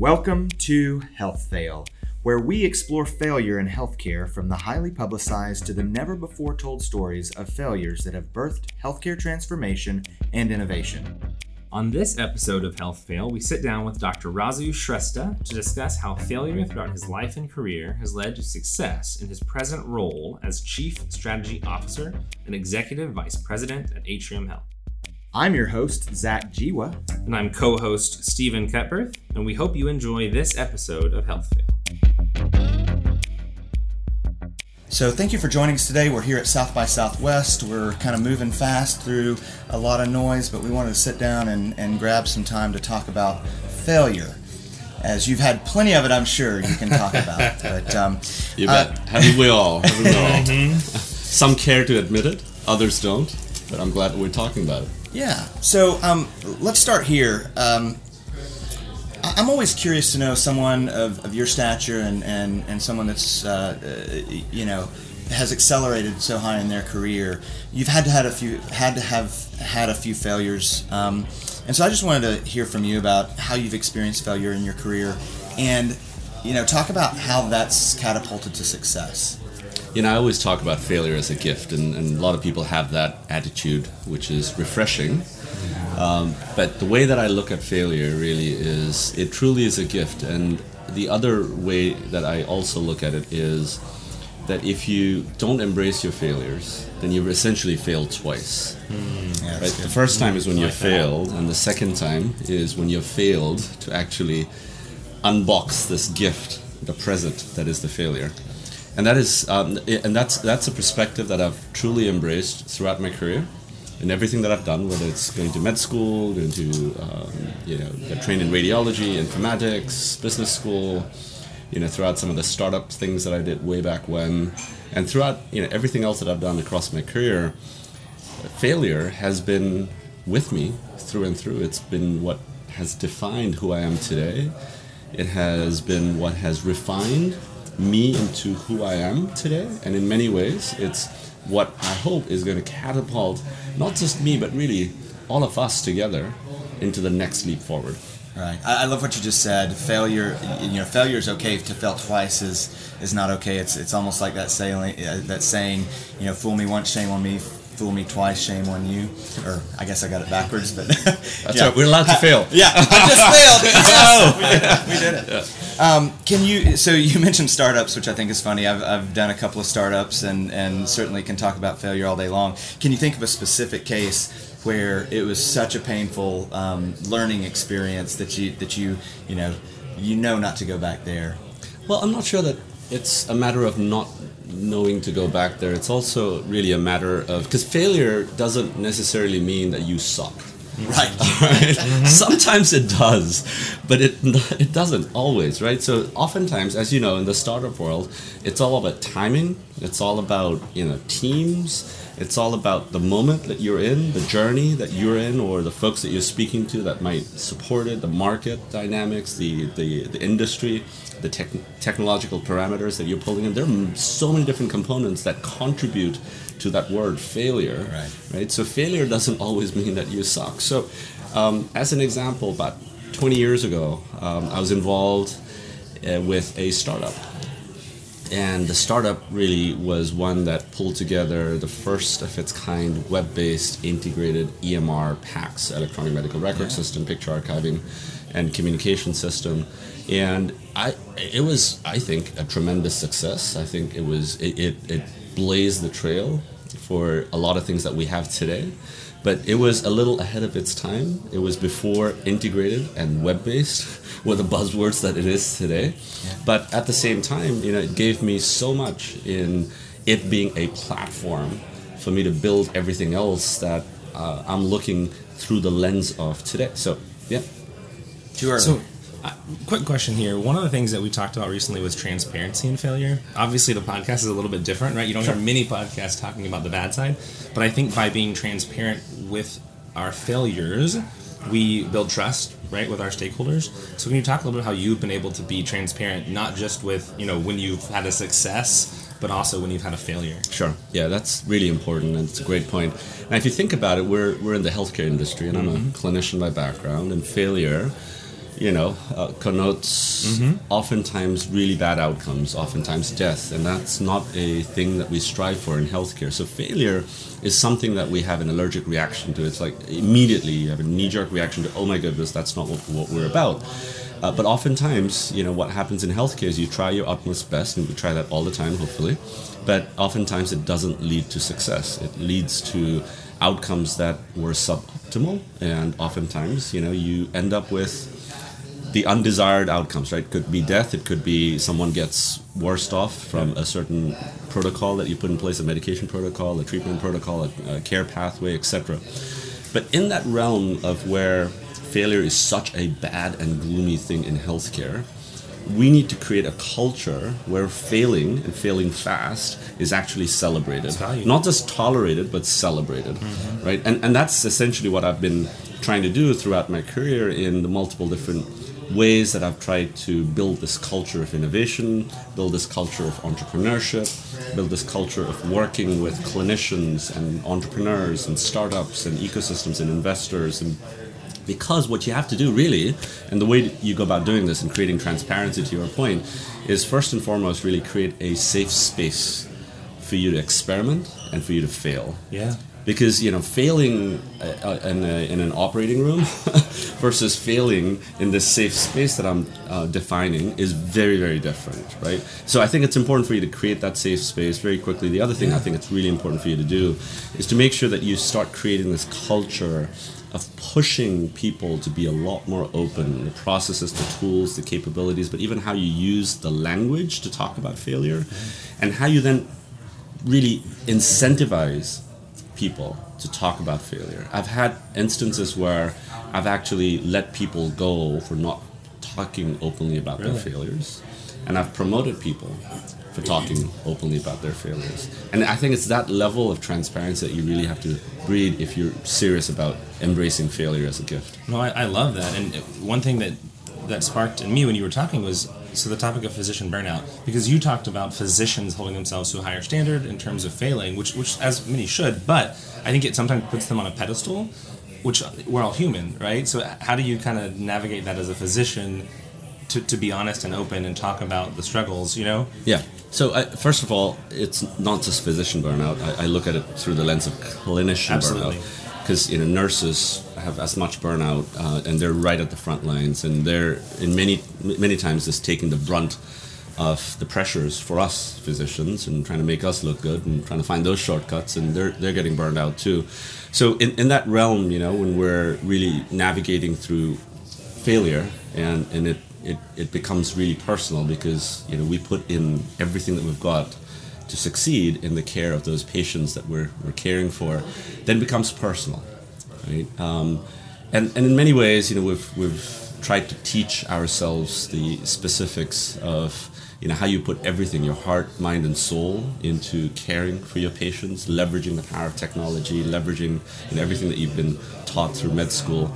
Welcome to Health Fail, where we explore failure in healthcare from the highly publicized to the never before told stories of failures that have birthed healthcare transformation and innovation. On this episode of Health Fail, we sit down with Dr. Rasu Shrestha to discuss how failure throughout his life and career has led to success in his present role as Chief Strategy Officer and Executive Vice President at Atrium Health. I'm your host, Zach Jiwa. And I'm co host Stephen Cutbirth, and we hope you enjoy this episode of Health Fail. So, thank you for joining us today. We're here at South by Southwest. We're kind of moving fast through a lot of noise, but we wanted to sit down and, and grab some time to talk about failure. As you've had plenty of it, I'm sure you can talk about. But um, you bet. Uh, haven't we all? Haven't we all? Mm-hmm. Some care to admit it, others don't. But I'm glad we're talking about it. Yeah. So um, let's start here. Um, I'm always curious to know someone of, of your stature and, and, and someone that's, uh, uh, you know, has accelerated so high in their career. You've had to had a few had to have had a few failures, um, and so I just wanted to hear from you about how you've experienced failure in your career, and you know, talk about how that's catapulted to success you know, I always talk about failure as a gift, and, and a lot of people have that attitude, which is refreshing. Um, but the way that I look at failure really is it truly is a gift. And the other way that I also look at it is that if you don't embrace your failures, then you've essentially failed twice. Mm, yeah, right? The first time is when you failed, and the second time is when you've failed to actually unbox this gift, the present that is the failure and that is um, and that's that's a perspective that I've truly embraced throughout my career in everything that I've done, whether it's going to med school, going to um, you know get trained in radiology, informatics, business school, you know throughout some of the startup things that I did way back when, and throughout you know everything else that I've done across my career, failure has been with me through and through. It's been what has defined who I am today. It has been what has refined me into who I am today. And in many ways, it's what I hope is going to catapult not just me, but really all of us together into the next leap forward. Right. I, love what you just said. Failure, you know, failure is okay to fail twice is is not okay. It's it's almost like that saying uh, that saying, you know, fool me once, shame on me fool me twice, shame on you. Or I guess I got it backwards, but that's yeah. right. We're allowed to fail. Yeah, I just failed. Yes, we did it. We did it. Yeah. Um, can you? So you mentioned startups, which I think is funny. I've, I've done a couple of startups, and and certainly can talk about failure all day long. Can you think of a specific case? Where it was such a painful um, learning experience that you that you you know you know not to go back there. Well, I'm not sure that it's a matter of not knowing to go back there. It's also really a matter of because failure doesn't necessarily mean that you suck. Right. right? Mm-hmm. Sometimes it does, but it it doesn't always, right? So oftentimes, as you know, in the startup world, it's all about timing. It's all about you know teams. It's all about the moment that you're in, the journey that you're in, or the folks that you're speaking to that might support it, the market dynamics, the the, the industry the tech, technological parameters that you're pulling in. There are so many different components that contribute to that word failure. Right. Right. So failure doesn't always mean that you suck. So, um, as an example, about 20 years ago, um, I was involved uh, with a startup. And the startup really was one that pulled together the first of its kind web based integrated EMR PACS, electronic medical record yeah. system, picture archiving, and communication system and I it was I think a tremendous success. I think it was it, it, it blazed the trail for a lot of things that we have today. But it was a little ahead of its time. It was before integrated and web based were the buzzwords that it is today. Yeah. But at the same time, you know, it gave me so much in it being a platform for me to build everything else that uh, I'm looking through the lens of today. So, yeah. Too early. So, uh, quick question here. One of the things that we talked about recently was transparency and failure. Obviously, the podcast is a little bit different, right? You don't sure. hear many podcasts talking about the bad side, but I think by being transparent with our failures, we build trust, right, with our stakeholders. So, can you talk a little bit how you've been able to be transparent, not just with you know when you've had a success, but also when you've had a failure? Sure. Yeah, that's really important, and it's a great point. And if you think about it, we're we're in the healthcare industry, and mm-hmm. I'm a mm-hmm. clinician by background, and failure you know, uh, connotes mm-hmm. oftentimes really bad outcomes, oftentimes death, and that's not a thing that we strive for in healthcare. So failure is something that we have an allergic reaction to. It's like immediately you have a knee-jerk reaction to, oh my goodness, that's not what, what we're about. Uh, but oftentimes, you know, what happens in healthcare is you try your utmost best, and we try that all the time, hopefully. But oftentimes, it doesn't lead to success. It leads to outcomes that were suboptimal, and oftentimes, you know, you end up with the undesired outcomes, right? It could be death, it could be someone gets worse off from a certain protocol that you put in place, a medication protocol, a treatment protocol, a, a care pathway, etc. But in that realm of where failure is such a bad and gloomy thing in healthcare, we need to create a culture where failing and failing fast is actually celebrated. Not just tolerated, but celebrated. Mm-hmm. Right? And and that's essentially what I've been trying to do throughout my career in the multiple different ways that I've tried to build this culture of innovation, build this culture of entrepreneurship, build this culture of working with clinicians and entrepreneurs and startups and ecosystems and investors. And because what you have to do really and the way you go about doing this and creating transparency to your point is first and foremost really create a safe space for you to experiment and for you to fail. Yeah because you know failing uh, uh, in, a, in an operating room versus failing in this safe space that I'm uh, defining is very very different right so I think it's important for you to create that safe space very quickly the other thing. I think it's really important for you to do is to make sure that you start creating this culture of pushing people to be a lot more open the processes the tools the capabilities but even how you use the language to talk about failure and how you then really incentivize people to talk about failure. I've had instances where I've actually let people go for not talking openly about really? their failures, and I've promoted people for talking openly about their failures. And I think it's that level of transparency that you really have to breed if you're serious about embracing failure as a gift. No, I, I love that. And one thing that that sparked in me when you were talking was so the topic of physician burnout because you talked about physicians holding themselves to a higher standard in terms of failing which which as many should but i think it sometimes puts them on a pedestal which we're all human right? So how do you kind of navigate that as a physician to, to be honest and open and talk about the struggles you know? Yeah. So I, first of all it's not just physician burnout. I, I, look at it through the lens of clinician Absolutely. burnout because you know nurses have as much burnout uh, and they're right at the front lines and they're in many many times just taking the brunt of the pressures for us physicians and trying to make us look good and trying to find those shortcuts and they're they're getting burned out too. So in, in that realm you know when we're really navigating through failure and and it it, it becomes really personal because you know we put in everything that we've got to succeed in the care of those patients that we're, we're caring for then becomes personal right? Um, and, and in many ways you know we've, we've tried to teach ourselves the specifics of you know how you put everything your heart mind and soul into caring for your patients leveraging the power of technology leveraging you know, everything that you've been taught through med school.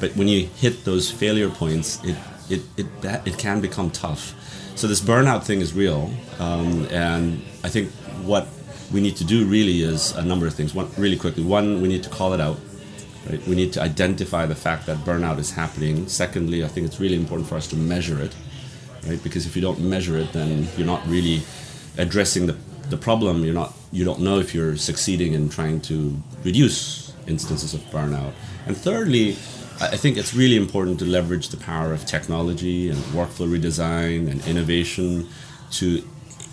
But when you hit those failure points it it, it, it can become tough so this burnout thing is real, um, and I think what we need to do really is a number of things. One, really quickly, one, we need to call it out. Right? We need to identify the fact that burnout is happening. Secondly, I think it's really important for us to measure it, right? Because if you don't measure it, then you're not really addressing the, the problem. You're not you don't know if you're succeeding in trying to reduce instances of burnout. And thirdly, I think it's really important to leverage the power of technology and workflow redesign and innovation to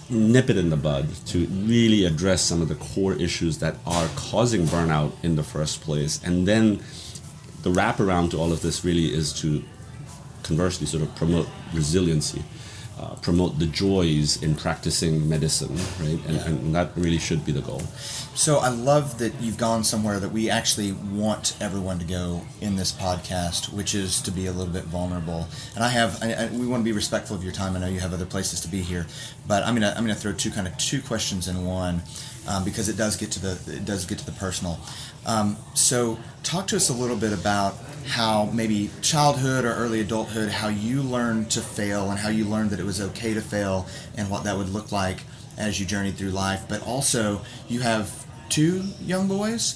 nip it in the bud, to really address some of the core issues that are causing burnout in the first place. And then the wraparound to all of this really is to conversely sort of promote resiliency uh, promote the joys in practicing medicine, right? And, yeah. and, that really should be the goal. So I love that you've gone somewhere that we actually want everyone to go in this podcast, which is to be a little bit vulnerable. And I have, I, I, we want to be respectful of your time. I know you have other places to be here, but I'm gonna, I'm gonna throw two kind of two questions in one. Um, because it does get to the it does get to the personal. Um, so talk to us a little bit about how maybe childhood or early adulthood, how you learned to fail and how you learned that it was okay to fail and what that would look like as you journeyed through life. But also, you have two young boys,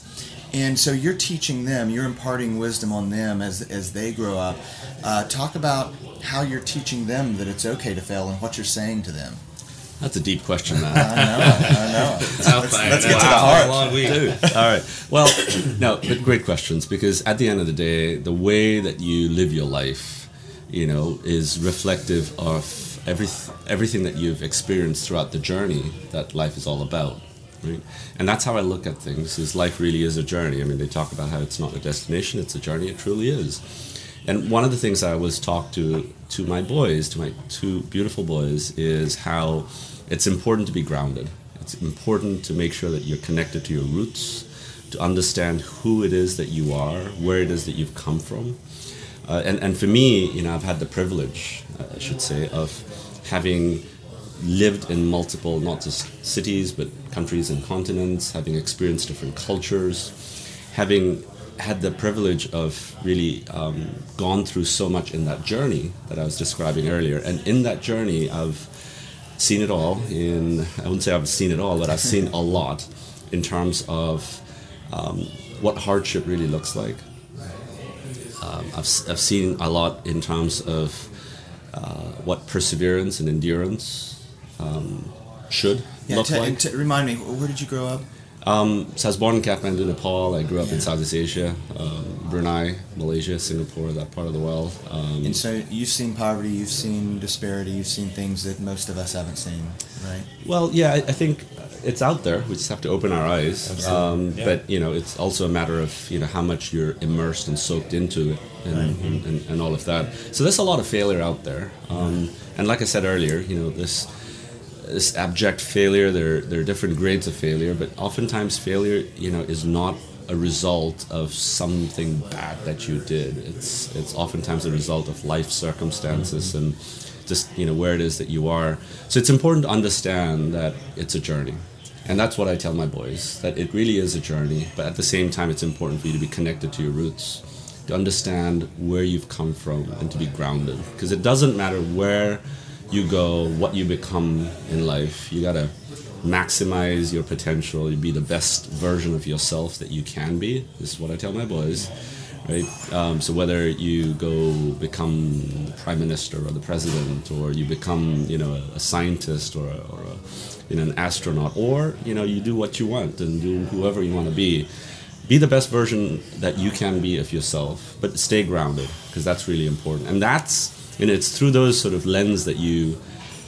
And so you're teaching them, you're imparting wisdom on them as, as they grow up. Uh, talk about how you're teaching them that it's okay to fail and what you're saying to them. That's a deep question, man. I know, I know. let's, let's get to the heart. Long week. Dude. All right. Well, no, but great questions because at the end of the day, the way that you live your life, you know, is reflective of every, everything that you've experienced throughout the journey that life is all about. Right? And that's how I look at things. Is life really is a journey? I mean, they talk about how it's not a destination; it's a journey. It truly is. And one of the things I always talk to to my boys, to my two beautiful boys, is how it's important to be grounded. It's important to make sure that you're connected to your roots, to understand who it is that you are, where it is that you've come from. Uh, and, and for me, you know, I've had the privilege, I should say, of having lived in multiple, not just cities, but countries and continents, having experienced different cultures, having had the privilege of really um, gone through so much in that journey that I was describing earlier. And in that journey, I've seen it all. In I wouldn't say I've seen it all, but I've seen a lot in terms of um, what hardship really looks like. Um, I've, I've seen a lot in terms of uh, what perseverance and endurance um, should yeah, look t- like. T- remind me, where did you grow up? Um, so I was born in Kathmandu, Nepal. I grew up yeah. in Southeast Asia, um, Brunei, Malaysia, Singapore, that part of the world. Um, and so you've seen poverty, you've seen disparity, you've seen things that most of us haven't seen, right? Well, yeah, I, I think it's out there. We just have to open our eyes. Um, yeah. But you know, it's also a matter of you know how much you're immersed and soaked into it, and, right. and, and, and, all of that. So there's a lot of failure out there. Um, and like I said earlier, you know this this abject failure. There, there are different grades of failure, but oftentimes failure, you know, is not a result of something bad that you did. It's it's oftentimes a result of life circumstances and just you know where it is that you are. So it's important to understand that it's a journey. And that's what I tell my boys that it really is a journey, but at the same time, it's important for you to be connected to your roots, to understand where you've come from, and to be grounded. Because it doesn't matter where you go, what you become in life. You gotta maximize your potential. You be the best version of yourself that you can be. This is what I tell my boys, right? Um, so whether you go become the prime minister or the president, or you become, you know, a, a scientist or, a, or a, you know, an astronaut, or you know, you do what you want and do whoever you want to be. Be the best version that you can be of yourself, but stay grounded because that's really important. And that's and it's through those sort of lens that you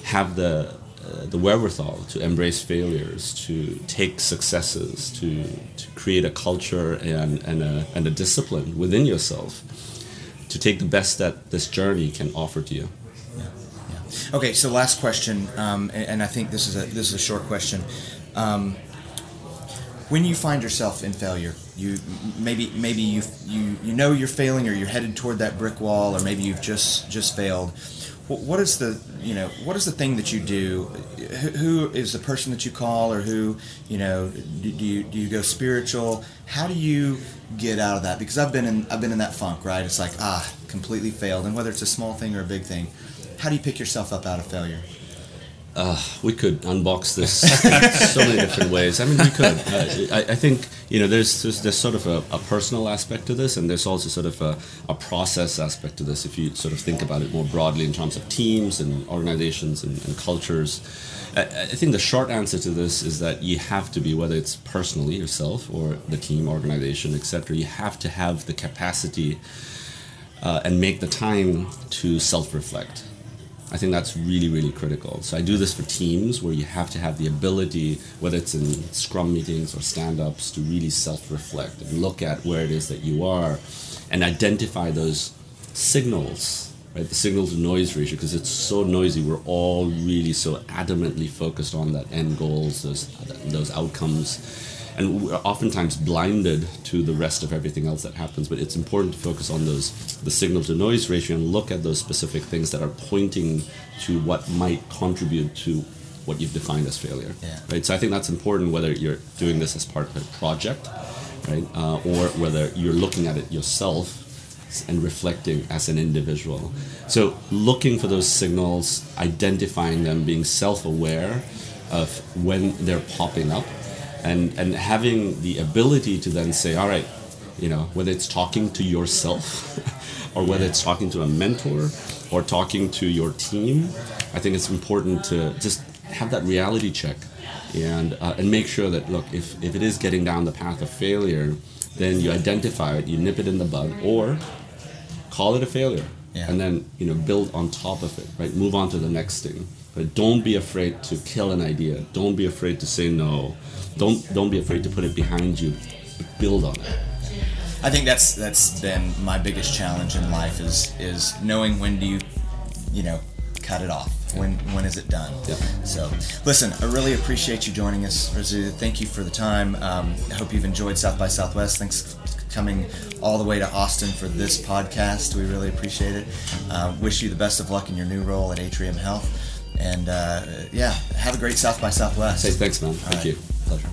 have the uh, the wherewithal to embrace failures, to take successes, to, to create a culture and, and, a, and a discipline within yourself, to take the best that this journey can offer to you. Yeah, yeah. Okay, so last question, um, and, and, I think this is a this is a short question. Um, when you find yourself in failure, you maybe maybe you you you know you're failing, or you're headed toward that brick wall, or maybe you've just just failed. What is the you know what is the thing that you do? Who is the person that you call, or who you know do you do you go spiritual? How do you get out of that? Because I've been in I've been in that funk, right? It's like ah, completely failed, and whether it's a small thing or a big thing, how do you pick yourself up out of failure? Uh, we could unbox this so many different ways. I mean, we could. Uh, I, I, think you know, there's there's, there's sort of a, a, personal aspect to this, and there's also sort of a, a, process aspect to this. If you sort of think about it more broadly in terms of teams and organizations and, and cultures, I, I, think the short answer to this is that you have to be, whether it's personally yourself or the team, organization, etc. You have to have the capacity uh, and make the time to self-reflect I think that's really, really critical. So I do this for teams where you have to have the ability, whether it's in scrum meetings or stand ups, to really self reflect and look at where it is that you are and identify those signals, right? The signal to noise ratio, because it's so noisy. We're all really so adamantly focused on that end goals, those, those outcomes and we're oftentimes blinded to the rest of everything else that happens. But it's important to focus on those the signal to noise ratio and look at those specific things that are pointing to what might contribute to what you've defined as failure. Yeah. Right. So I think that's important whether you're doing this as part of a project, right, uh, or whether you're looking at it yourself and reflecting as an individual. So looking for those signals, identifying them, being self-aware of when they're popping up and and having the ability to then say, all right, you know, whether it's talking to yourself or whether it's talking to a mentor or talking to your team, I think it's important to just have that reality check and uh, and make sure that look if, if it is getting down the path of failure then you identify it you nip it in the bud or call it a failure yeah. and then you know build on top of it right? Move on to the next thing but don't be afraid to kill an idea don't be afraid to say no don't don't be afraid to put it behind you build on it I think that's that's been my biggest challenge in life is is knowing when do you you know cut it off when when is it done? Yep. So, listen, I really appreciate you joining us, Rasu. Thank you for the time. Um, I hope you've enjoyed South by Southwest. Thanks for coming all the way to Austin for this podcast. We really appreciate it. Uh, wish you the best of luck in your new role at Atrium Health. And uh, yeah, have a great South by Southwest. Hey, thanks, man. Thank right. you. Pleasure.